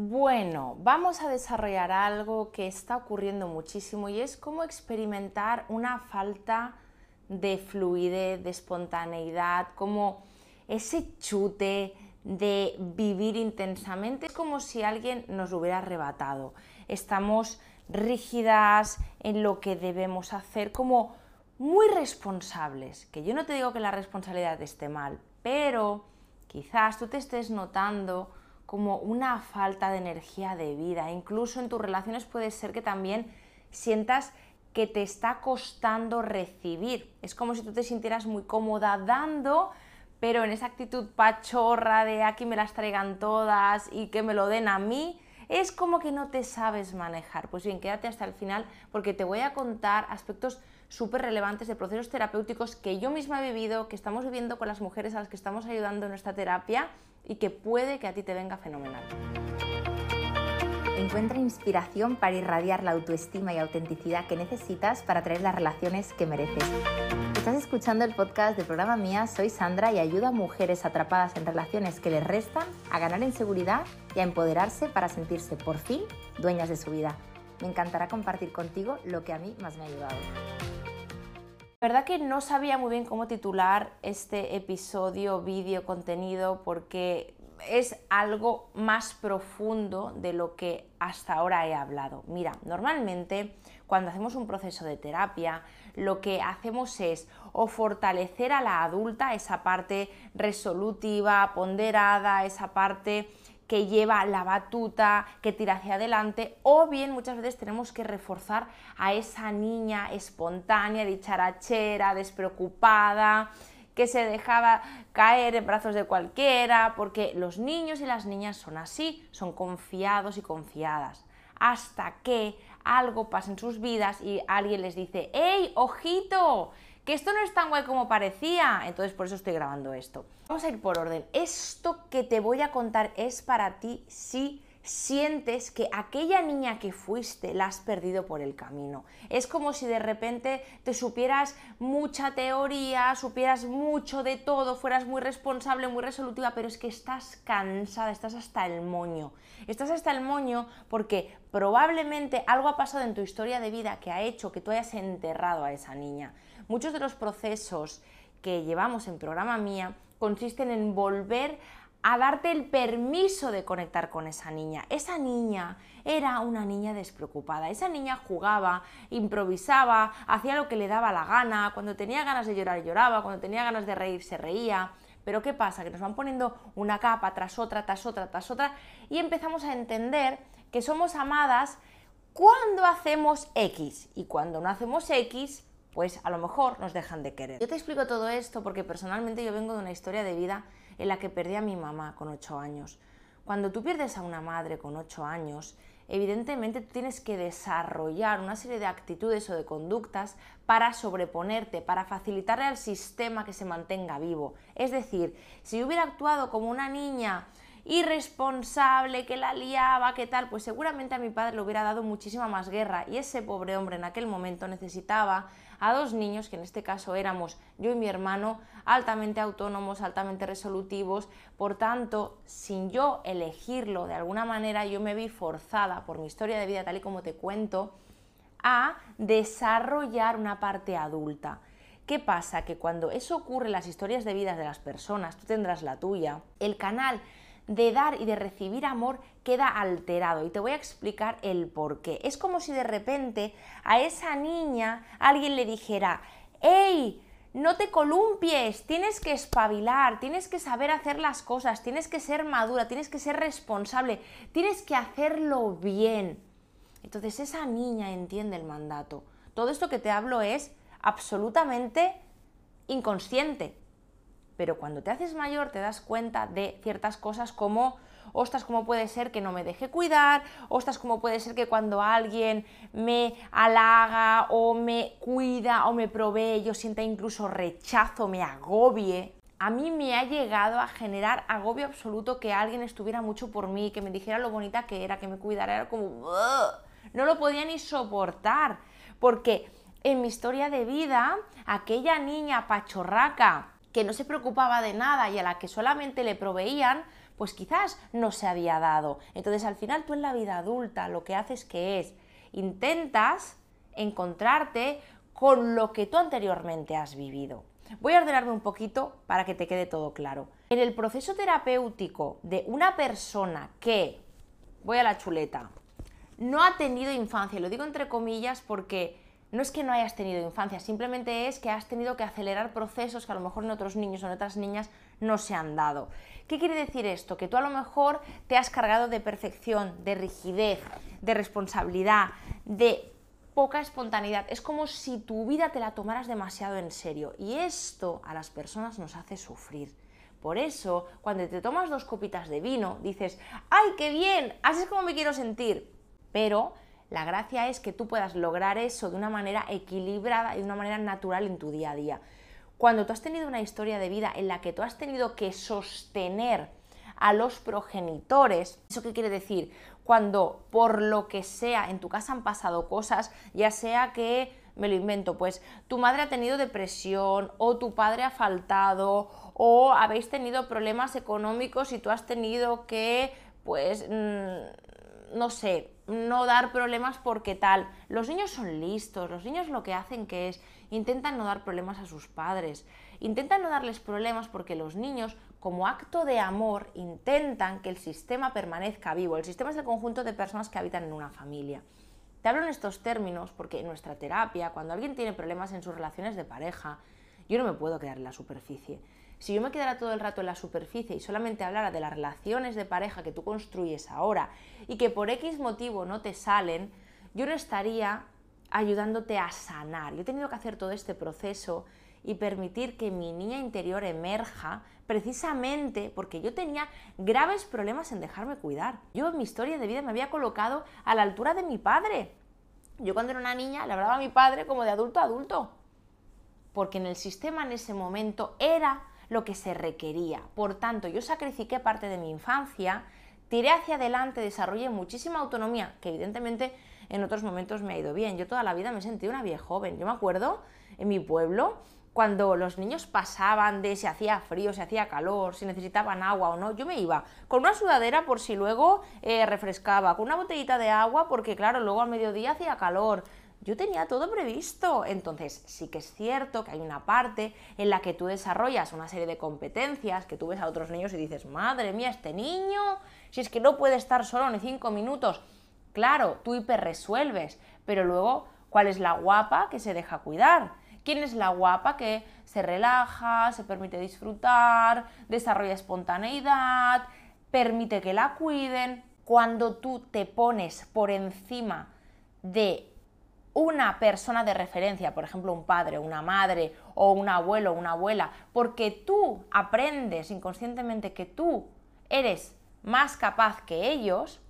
Bueno, vamos a desarrollar algo que está ocurriendo muchísimo y es cómo experimentar una falta de fluidez, de espontaneidad, como ese chute de vivir intensamente. Es como si alguien nos hubiera arrebatado. Estamos rígidas en lo que debemos hacer, como muy responsables. Que yo no te digo que la responsabilidad esté mal, pero quizás tú te estés notando como una falta de energía de vida. Incluso en tus relaciones puede ser que también sientas que te está costando recibir. Es como si tú te sintieras muy cómoda dando, pero en esa actitud pachorra de aquí me las traigan todas y que me lo den a mí, es como que no te sabes manejar. Pues bien, quédate hasta el final porque te voy a contar aspectos súper relevantes de procesos terapéuticos que yo misma he vivido, que estamos viviendo con las mujeres a las que estamos ayudando en nuestra terapia y que puede que a ti te venga fenomenal. Encuentra inspiración para irradiar la autoestima y autenticidad que necesitas para traer las relaciones que mereces. Estás escuchando el podcast del programa Mía, soy Sandra y ayudo a mujeres atrapadas en relaciones que les restan a ganar en seguridad y a empoderarse para sentirse por fin dueñas de su vida. Me encantará compartir contigo lo que a mí más me ha ayudado. Verdad que no sabía muy bien cómo titular este episodio, vídeo, contenido, porque es algo más profundo de lo que hasta ahora he hablado. Mira, normalmente cuando hacemos un proceso de terapia, lo que hacemos es o fortalecer a la adulta, esa parte resolutiva, ponderada, esa parte que lleva la batuta, que tira hacia adelante, o bien muchas veces tenemos que reforzar a esa niña espontánea, dicharachera, despreocupada, que se dejaba caer en brazos de cualquiera, porque los niños y las niñas son así, son confiados y confiadas, hasta que algo pasa en sus vidas y alguien les dice, ¡Ey, ojito! Que esto no es tan guay como parecía, entonces por eso estoy grabando esto. Vamos a ir por orden. Esto que te voy a contar es para ti si sientes que aquella niña que fuiste la has perdido por el camino. Es como si de repente te supieras mucha teoría, supieras mucho de todo, fueras muy responsable, muy resolutiva, pero es que estás cansada, estás hasta el moño. Estás hasta el moño porque probablemente algo ha pasado en tu historia de vida que ha hecho que tú hayas enterrado a esa niña. Muchos de los procesos que llevamos en programa mía consisten en volver a darte el permiso de conectar con esa niña. Esa niña era una niña despreocupada. Esa niña jugaba, improvisaba, hacía lo que le daba la gana. Cuando tenía ganas de llorar, lloraba. Cuando tenía ganas de reír, se reía. Pero ¿qué pasa? Que nos van poniendo una capa tras otra, tras otra, tras otra y empezamos a entender que somos amadas cuando hacemos X. Y cuando no hacemos X, pues a lo mejor nos dejan de querer. Yo te explico todo esto porque personalmente yo vengo de una historia de vida en la que perdí a mi mamá con 8 años. Cuando tú pierdes a una madre con 8 años, evidentemente tú tienes que desarrollar una serie de actitudes o de conductas para sobreponerte, para facilitarle al sistema que se mantenga vivo. Es decir, si hubiera actuado como una niña irresponsable, que la liaba, que tal, pues seguramente a mi padre le hubiera dado muchísima más guerra y ese pobre hombre en aquel momento necesitaba a dos niños, que en este caso éramos yo y mi hermano, altamente autónomos, altamente resolutivos, por tanto, sin yo elegirlo de alguna manera, yo me vi forzada por mi historia de vida, tal y como te cuento, a desarrollar una parte adulta. ¿Qué pasa? Que cuando eso ocurre en las historias de vida de las personas, tú tendrás la tuya, el canal de dar y de recibir amor queda alterado y te voy a explicar el por qué. Es como si de repente a esa niña alguien le dijera, ¡Ey! No te columpies, tienes que espabilar, tienes que saber hacer las cosas, tienes que ser madura, tienes que ser responsable, tienes que hacerlo bien. Entonces esa niña entiende el mandato. Todo esto que te hablo es absolutamente inconsciente, pero cuando te haces mayor te das cuenta de ciertas cosas como, ostras, ¿cómo puede ser que no me deje cuidar? Ostras, ¿cómo puede ser que cuando alguien me halaga o me cuida o me provee yo sienta incluso rechazo, me agobie? A mí me ha llegado a generar agobio absoluto que alguien estuviera mucho por mí, que me dijera lo bonita que era, que me cuidara, era como... No lo podía ni soportar, porque en mi historia de vida, aquella niña pachorraca, que no se preocupaba de nada y a la que solamente le proveían, pues quizás no se había dado. Entonces al final tú en la vida adulta lo que haces que es, intentas encontrarte con lo que tú anteriormente has vivido. Voy a ordenarme un poquito para que te quede todo claro. En el proceso terapéutico de una persona que, voy a la chuleta, no ha tenido infancia, lo digo entre comillas porque no es que no hayas tenido infancia, simplemente es que has tenido que acelerar procesos que a lo mejor en otros niños o en otras niñas no se han dado. ¿Qué quiere decir esto? Que tú a lo mejor te has cargado de perfección, de rigidez, de responsabilidad, de poca espontaneidad. Es como si tu vida te la tomaras demasiado en serio. Y esto a las personas nos hace sufrir. Por eso, cuando te tomas dos copitas de vino, dices, ¡ay, qué bien! Así es como me quiero sentir. Pero la gracia es que tú puedas lograr eso de una manera equilibrada y de una manera natural en tu día a día. Cuando tú has tenido una historia de vida en la que tú has tenido que sostener a los progenitores, ¿eso qué quiere decir? Cuando por lo que sea en tu casa han pasado cosas, ya sea que me lo invento, pues tu madre ha tenido depresión o tu padre ha faltado o habéis tenido problemas económicos y tú has tenido que, pues, mm, no sé, no dar problemas porque tal. Los niños son listos, los niños lo que hacen que es intentan no dar problemas a sus padres, intentan no darles problemas porque los niños como acto de amor intentan que el sistema permanezca vivo. El sistema es el conjunto de personas que habitan en una familia. Te hablo en estos términos porque en nuestra terapia, cuando alguien tiene problemas en sus relaciones de pareja, yo no me puedo quedar en la superficie. Si yo me quedara todo el rato en la superficie y solamente hablara de las relaciones de pareja que tú construyes ahora y que por X motivo no te salen, yo no estaría ayudándote a sanar. Yo he tenido que hacer todo este proceso y permitir que mi niña interior emerja precisamente porque yo tenía graves problemas en dejarme cuidar. Yo en mi historia de vida me había colocado a la altura de mi padre. Yo cuando era una niña le hablaba a mi padre como de adulto a adulto. Porque en el sistema en ese momento era lo que se requería. Por tanto, yo sacrifiqué parte de mi infancia, tiré hacia adelante, desarrollé muchísima autonomía, que evidentemente en otros momentos me ha ido bien. Yo toda la vida me he sentido una vieja joven. Yo me acuerdo en mi pueblo cuando los niños pasaban de si hacía frío, si hacía calor, si necesitaban agua o no, yo me iba con una sudadera por si luego eh, refrescaba, con una botellita de agua porque claro, luego al mediodía hacía calor. Yo tenía todo previsto. Entonces, sí que es cierto que hay una parte en la que tú desarrollas una serie de competencias, que tú ves a otros niños y dices, madre mía, este niño, si es que no puede estar solo ni cinco minutos. Claro, tú hiperresuelves, pero luego, ¿cuál es la guapa que se deja cuidar? ¿Quién es la guapa que se relaja, se permite disfrutar, desarrolla espontaneidad, permite que la cuiden? Cuando tú te pones por encima de una persona de referencia, por ejemplo un padre, una madre o un abuelo, una abuela, porque tú aprendes inconscientemente que tú eres más capaz que ellos,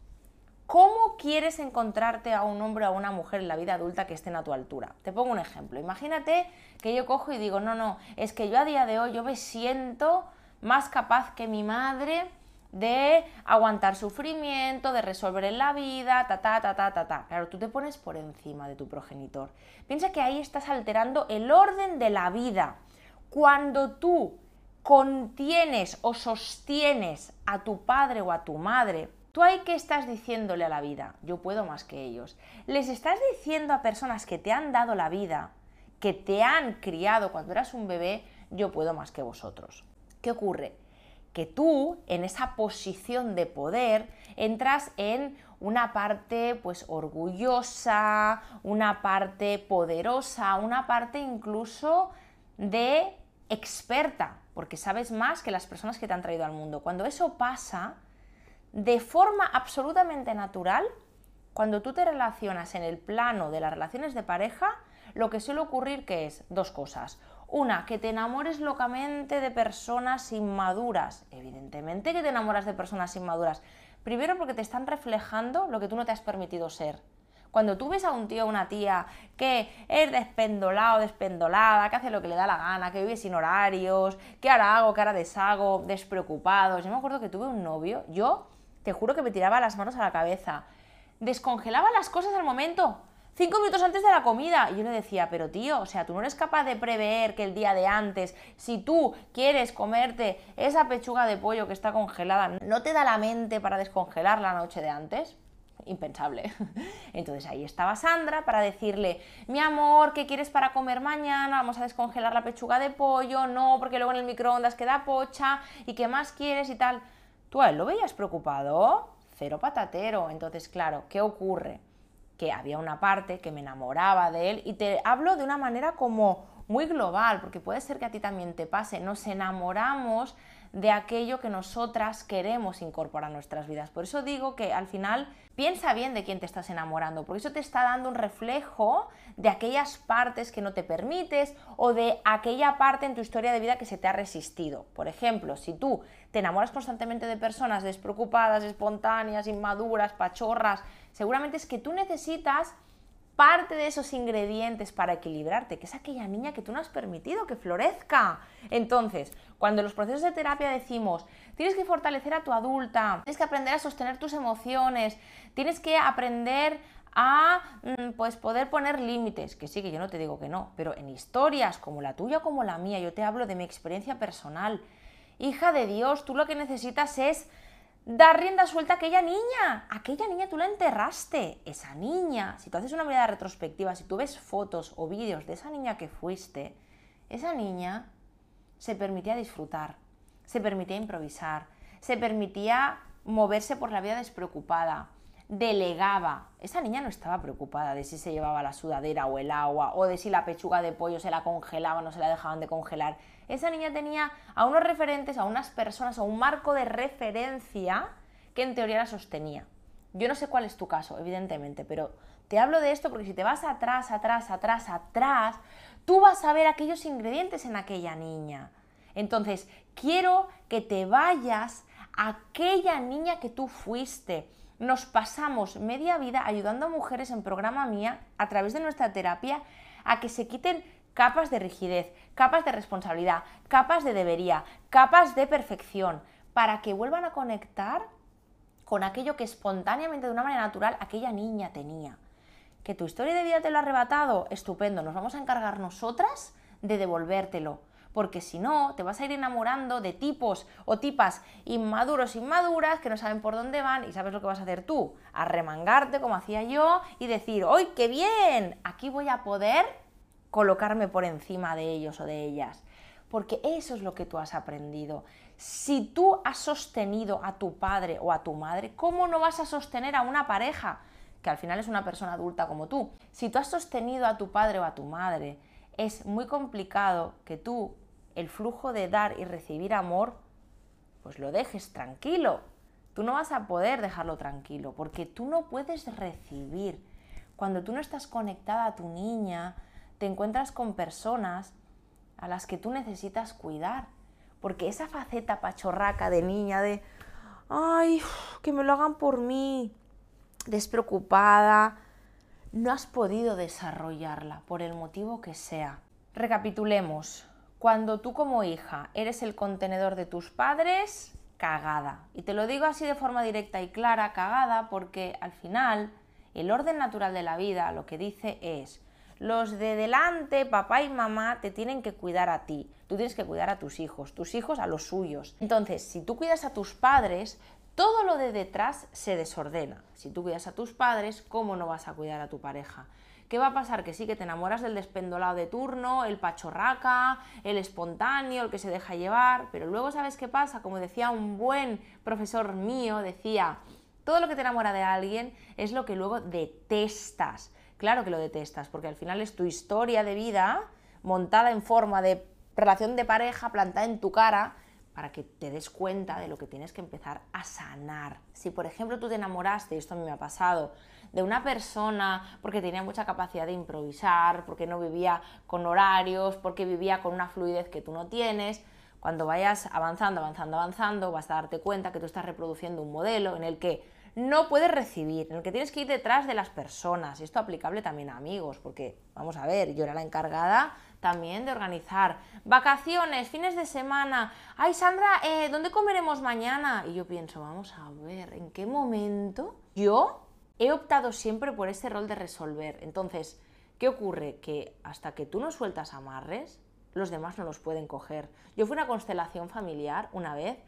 ¿cómo quieres encontrarte a un hombre o a una mujer en la vida adulta que estén a tu altura? Te pongo un ejemplo. Imagínate que yo cojo y digo, no, no, es que yo a día de hoy yo me siento más capaz que mi madre de aguantar sufrimiento, de resolver en la vida, ta, ta, ta, ta, ta, ta. Claro, tú te pones por encima de tu progenitor. Piensa que ahí estás alterando el orden de la vida. Cuando tú contienes o sostienes a tu padre o a tu madre, tú ahí que estás diciéndole a la vida, yo puedo más que ellos. Les estás diciendo a personas que te han dado la vida, que te han criado cuando eras un bebé, yo puedo más que vosotros. ¿Qué ocurre? Que tú en esa posición de poder entras en una parte pues orgullosa, una parte poderosa, una parte incluso de experta, porque sabes más que las personas que te han traído al mundo. Cuando eso pasa, de forma absolutamente natural, cuando tú te relacionas en el plano de las relaciones de pareja, lo que suele ocurrir que es dos cosas. Una, que te enamores locamente de personas inmaduras. Evidentemente que te enamoras de personas inmaduras. Primero porque te están reflejando lo que tú no te has permitido ser. Cuando tú ves a un tío o una tía que es despendolado, despendolada, que hace lo que le da la gana, que vive sin horarios, que ahora hago, que ahora deshago, despreocupados. Yo me acuerdo que tuve un novio, yo te juro que me tiraba las manos a la cabeza. Descongelaba las cosas al momento cinco minutos antes de la comida. Y yo le decía, pero tío, o sea, tú no eres capaz de prever que el día de antes, si tú quieres comerte esa pechuga de pollo que está congelada, ¿no te da la mente para descongelar la noche de antes? impensable. Entonces ahí estaba Sandra para decirle, mi amor, ¿qué quieres para comer mañana? Vamos a descongelar la pechuga de pollo, no, porque luego en el microondas queda pocha, ¿y qué más quieres y tal? ¿Tú a él lo veías preocupado? Cero patatero. Entonces, claro, ¿qué ocurre? Que había una parte que me enamoraba de él y te hablo de una manera como muy global, porque puede ser que a ti también te pase, nos enamoramos de aquello que nosotras queremos incorporar a nuestras vidas. Por eso digo que al final piensa bien de quién te estás enamorando, porque eso te está dando un reflejo de aquellas partes que no te permites o de aquella parte en tu historia de vida que se te ha resistido. Por ejemplo, si tú te enamoras constantemente de personas despreocupadas, espontáneas, inmaduras, pachorras, seguramente es que tú necesitas parte de esos ingredientes para equilibrarte, que es aquella niña que tú no has permitido que florezca. Entonces, cuando en los procesos de terapia decimos, tienes que fortalecer a tu adulta, tienes que aprender a sostener tus emociones, tienes que aprender a mm, pues poder poner límites, que sí, que yo no te digo que no, pero en historias como la tuya como la mía, yo te hablo de mi experiencia personal. Hija de Dios, tú lo que necesitas es dar rienda suelta a aquella niña. Aquella niña tú la enterraste. Esa niña, si tú haces una mirada retrospectiva, si tú ves fotos o vídeos de esa niña que fuiste, esa niña se permitía disfrutar, se permitía improvisar, se permitía moverse por la vida despreocupada, delegaba. Esa niña no estaba preocupada de si se llevaba la sudadera o el agua, o de si la pechuga de pollo se la congelaban o se la dejaban de congelar esa niña tenía a unos referentes, a unas personas, a un marco de referencia que en teoría la sostenía. Yo no sé cuál es tu caso, evidentemente, pero te hablo de esto porque si te vas atrás, atrás, atrás, atrás, tú vas a ver aquellos ingredientes en aquella niña. Entonces, quiero que te vayas a aquella niña que tú fuiste. Nos pasamos media vida ayudando a mujeres en programa mía a través de nuestra terapia a que se quiten capas de rigidez, capas de responsabilidad, capas de debería, capas de perfección, para que vuelvan a conectar con aquello que espontáneamente, de una manera natural, aquella niña tenía. Que tu historia de vida te lo ha arrebatado, estupendo, nos vamos a encargar nosotras de devolvértelo. Porque si no, te vas a ir enamorando de tipos o tipas inmaduros, inmaduras, que no saben por dónde van, y sabes lo que vas a hacer tú, arremangarte como hacía yo y decir, ¡ay, qué bien! Aquí voy a poder colocarme por encima de ellos o de ellas. Porque eso es lo que tú has aprendido. Si tú has sostenido a tu padre o a tu madre, ¿cómo no vas a sostener a una pareja? Que al final es una persona adulta como tú. Si tú has sostenido a tu padre o a tu madre, es muy complicado que tú el flujo de dar y recibir amor, pues lo dejes tranquilo. Tú no vas a poder dejarlo tranquilo porque tú no puedes recibir. Cuando tú no estás conectada a tu niña, te encuentras con personas a las que tú necesitas cuidar. Porque esa faceta pachorraca de niña de, ay, que me lo hagan por mí, despreocupada, no has podido desarrollarla por el motivo que sea. Recapitulemos. Cuando tú como hija eres el contenedor de tus padres, cagada. Y te lo digo así de forma directa y clara, cagada, porque al final el orden natural de la vida lo que dice es, los de delante, papá y mamá, te tienen que cuidar a ti. Tú tienes que cuidar a tus hijos, tus hijos a los suyos. Entonces, si tú cuidas a tus padres, todo lo de detrás se desordena. Si tú cuidas a tus padres, ¿cómo no vas a cuidar a tu pareja? ¿Qué va a pasar? Que sí, que te enamoras del despendolado de turno, el pachorraca, el espontáneo, el que se deja llevar, pero luego ¿sabes qué pasa? Como decía un buen profesor mío, decía, todo lo que te enamora de alguien es lo que luego detestas. Claro que lo detestas, porque al final es tu historia de vida montada en forma de relación de pareja plantada en tu cara para que te des cuenta de lo que tienes que empezar a sanar. Si por ejemplo tú te enamoraste, y esto a mí me ha pasado, de una persona porque tenía mucha capacidad de improvisar, porque no vivía con horarios, porque vivía con una fluidez que tú no tienes, cuando vayas avanzando, avanzando, avanzando, vas a darte cuenta que tú estás reproduciendo un modelo en el que no puedes recibir, en el que tienes que ir detrás de las personas. Y esto aplicable también a amigos, porque vamos a ver, yo era la encargada también de organizar vacaciones, fines de semana. Ay, Sandra, eh, ¿dónde comeremos mañana? Y yo pienso, vamos a ver, ¿en qué momento yo he optado siempre por ese rol de resolver. Entonces, ¿qué ocurre? Que hasta que tú no sueltas amarres, los demás no los pueden coger. Yo fui a una constelación familiar una vez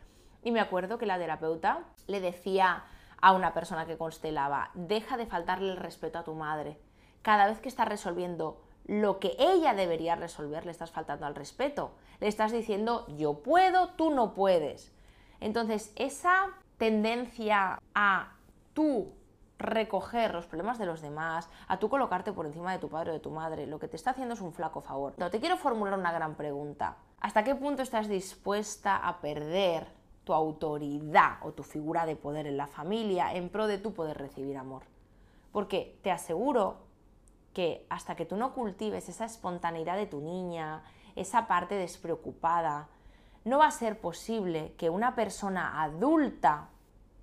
y me acuerdo que la terapeuta le decía a una persona que constelaba, deja de faltarle el respeto a tu madre. Cada vez que estás resolviendo lo que ella debería resolver, le estás faltando al respeto. Le estás diciendo, yo puedo, tú no puedes. Entonces, esa tendencia a tú recoger los problemas de los demás, a tú colocarte por encima de tu padre o de tu madre, lo que te está haciendo es un flaco favor. No, te quiero formular una gran pregunta. ¿Hasta qué punto estás dispuesta a perder tu autoridad o tu figura de poder en la familia en pro de tu poder recibir amor? Porque te aseguro que hasta que tú no cultives esa espontaneidad de tu niña, esa parte despreocupada, no va a ser posible que una persona adulta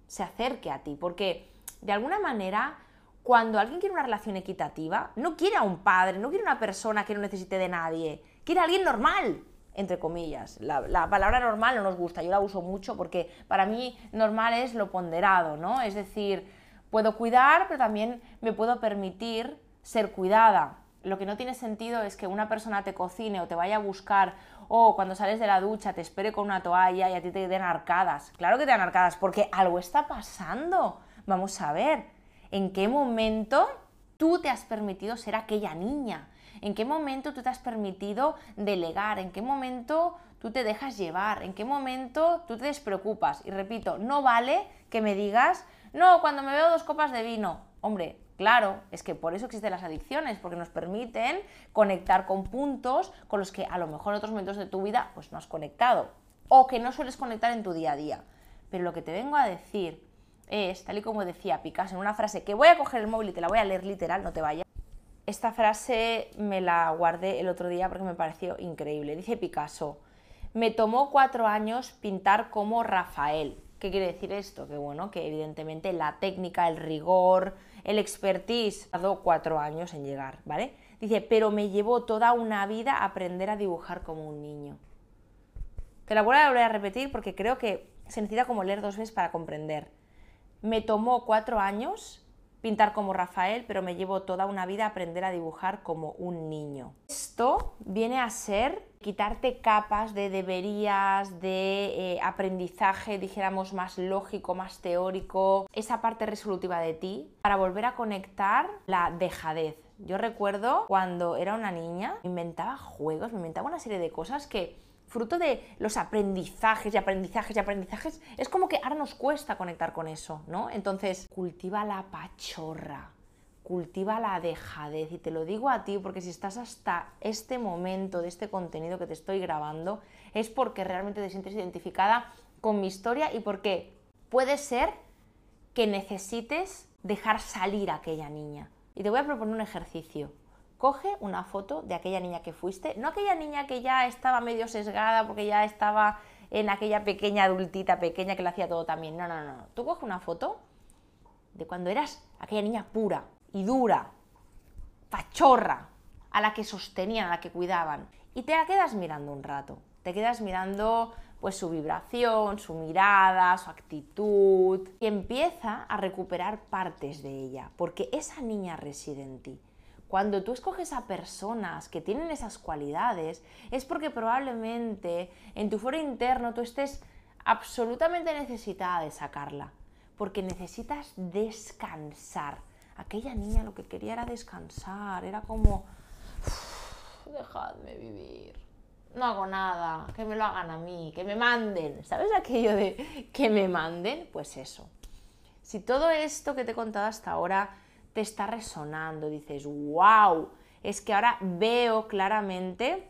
se acerque a ti, porque de alguna manera, cuando alguien quiere una relación equitativa, no quiere a un padre, no quiere una persona que no necesite de nadie, quiere a alguien normal, entre comillas. La, palabra normal no nos gusta, yo la uso mucho porque para mí normal es lo ponderado, ¿no? Es decir, puedo cuidar, pero también me puedo permitir ser cuidada. Lo que no tiene sentido es que una persona te cocine o te vaya a buscar o cuando sales de la ducha te espere con una toalla y a ti te den arcadas. Claro que te dan arcadas porque algo está pasando. Vamos a ver, ¿en qué momento tú te has permitido ser aquella niña? ¿En qué momento tú te has permitido delegar? ¿En qué momento tú te dejas llevar? ¿En qué momento tú te despreocupas? Y repito, no vale que me digas, no, cuando me veo dos copas de vino. Hombre, claro, es que por eso existen las adicciones, porque nos permiten conectar con puntos con los que a lo mejor en otros momentos de tu vida pues no has conectado o que no sueles conectar en tu día a día. Pero lo que te vengo a decir es, tal y como decía Picasso en una frase que voy a coger el móvil y te la voy a leer literal, no te vayas. Esta frase me la guardé el otro día porque me pareció increíble. Dice Picasso, me tomó cuatro años pintar como Rafael. ¿Qué quiere decir esto? Que bueno, que evidentemente la técnica, el rigor, el expertise tardó cuatro años en llegar, ¿vale? Dice, pero me llevó toda una vida aprender a dibujar como un niño. Te la voy a volver a repetir porque creo que se necesita como leer dos veces para comprender. Me tomó cuatro años pintar como Rafael, pero me llevo toda una vida aprender a dibujar como un niño. Esto viene a ser quitarte capas de deberías, de eh, aprendizaje, dijéramos, más lógico, más teórico, esa parte resolutiva de ti, para volver a conectar la dejadez. Yo recuerdo cuando era una niña, inventaba juegos, me inventaba una serie de cosas que fruto de los aprendizajes y aprendizajes y aprendizajes, es como que ahora nos cuesta conectar con eso, ¿no? Entonces, cultiva la pachorra, cultiva la dejadez. Y te lo digo a ti porque si estás hasta este momento de este contenido que te estoy grabando, es porque realmente te sientes identificada con mi historia y porque puede ser que necesites dejar salir a aquella niña. Y te voy a proponer un ejercicio coge una foto de aquella niña que fuiste, no aquella niña que ya estaba medio sesgada porque ya estaba en aquella pequeña adultita pequeña que lo hacía todo también. No, no, no. Tú coge una foto de cuando eras aquella niña pura y dura, pachorra, a la que sostenían, a la que cuidaban, y te la quedas mirando un rato. Te quedas mirando pues su vibración, su mirada, su actitud, y empieza a recuperar partes de ella, porque esa niña reside en ti. Cuando tú escoges a personas que tienen esas cualidades, es porque probablemente en tu foro interno tú estés absolutamente necesitada de sacarla, porque necesitas descansar. Aquella niña lo que quería era descansar, era como, dejadme vivir, no hago nada, que me lo hagan a mí, que me manden, ¿sabes aquello de que me manden? Pues eso. Si todo esto que te he contado hasta ahora te está resonando, dices, wow, es que ahora veo claramente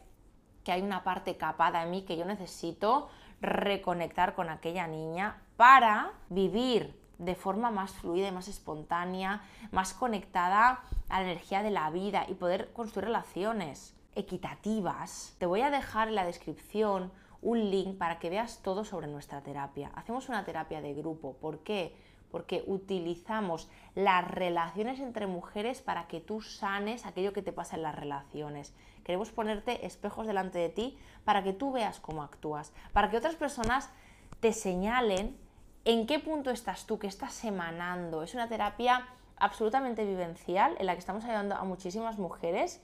que hay una parte capada en mí que yo necesito reconectar con aquella niña para vivir de forma más fluida y más espontánea, más conectada a la energía de la vida y poder construir relaciones equitativas. Te voy a dejar en la descripción un link para que veas todo sobre nuestra terapia. Hacemos una terapia de grupo. ¿Por qué? Porque utilizamos las relaciones entre mujeres para que tú sanes aquello que te pasa en las relaciones. Queremos ponerte espejos delante de ti para que tú veas cómo actúas, para que otras personas te señalen en qué punto estás tú, qué estás emanando. Es una terapia absolutamente vivencial en la que estamos ayudando a muchísimas mujeres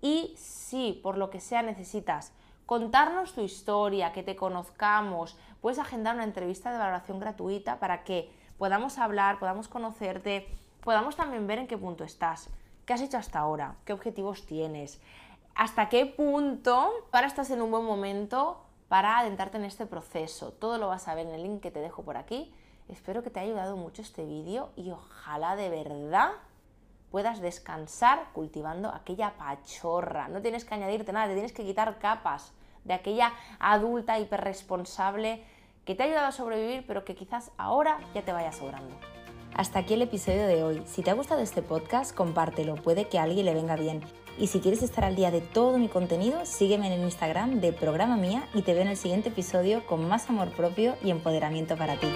y si por lo que sea necesitas contarnos tu historia, que te conozcamos, puedes agendar una entrevista de valoración gratuita para que podamos hablar, podamos conocerte, podamos también ver en qué punto estás, qué has hecho hasta ahora, qué objetivos tienes, hasta qué punto ahora estás en un buen momento para adentrarte en este proceso. Todo lo vas a ver en el link que te dejo por aquí. Espero que te haya ayudado mucho este vídeo y ojalá de verdad puedas descansar cultivando aquella pachorra. No tienes que añadirte nada, te tienes que quitar capas de aquella adulta hiperresponsable que te ha ayudado a sobrevivir, pero que quizás ahora ya te vaya sobrando. Hasta aquí el episodio de hoy. Si te ha gustado este podcast, compártelo, puede que a alguien le venga bien. Y si quieres estar al día de todo mi contenido, sígueme en el Instagram de Programa Mía y te veo en el siguiente episodio con más amor propio y empoderamiento para ti.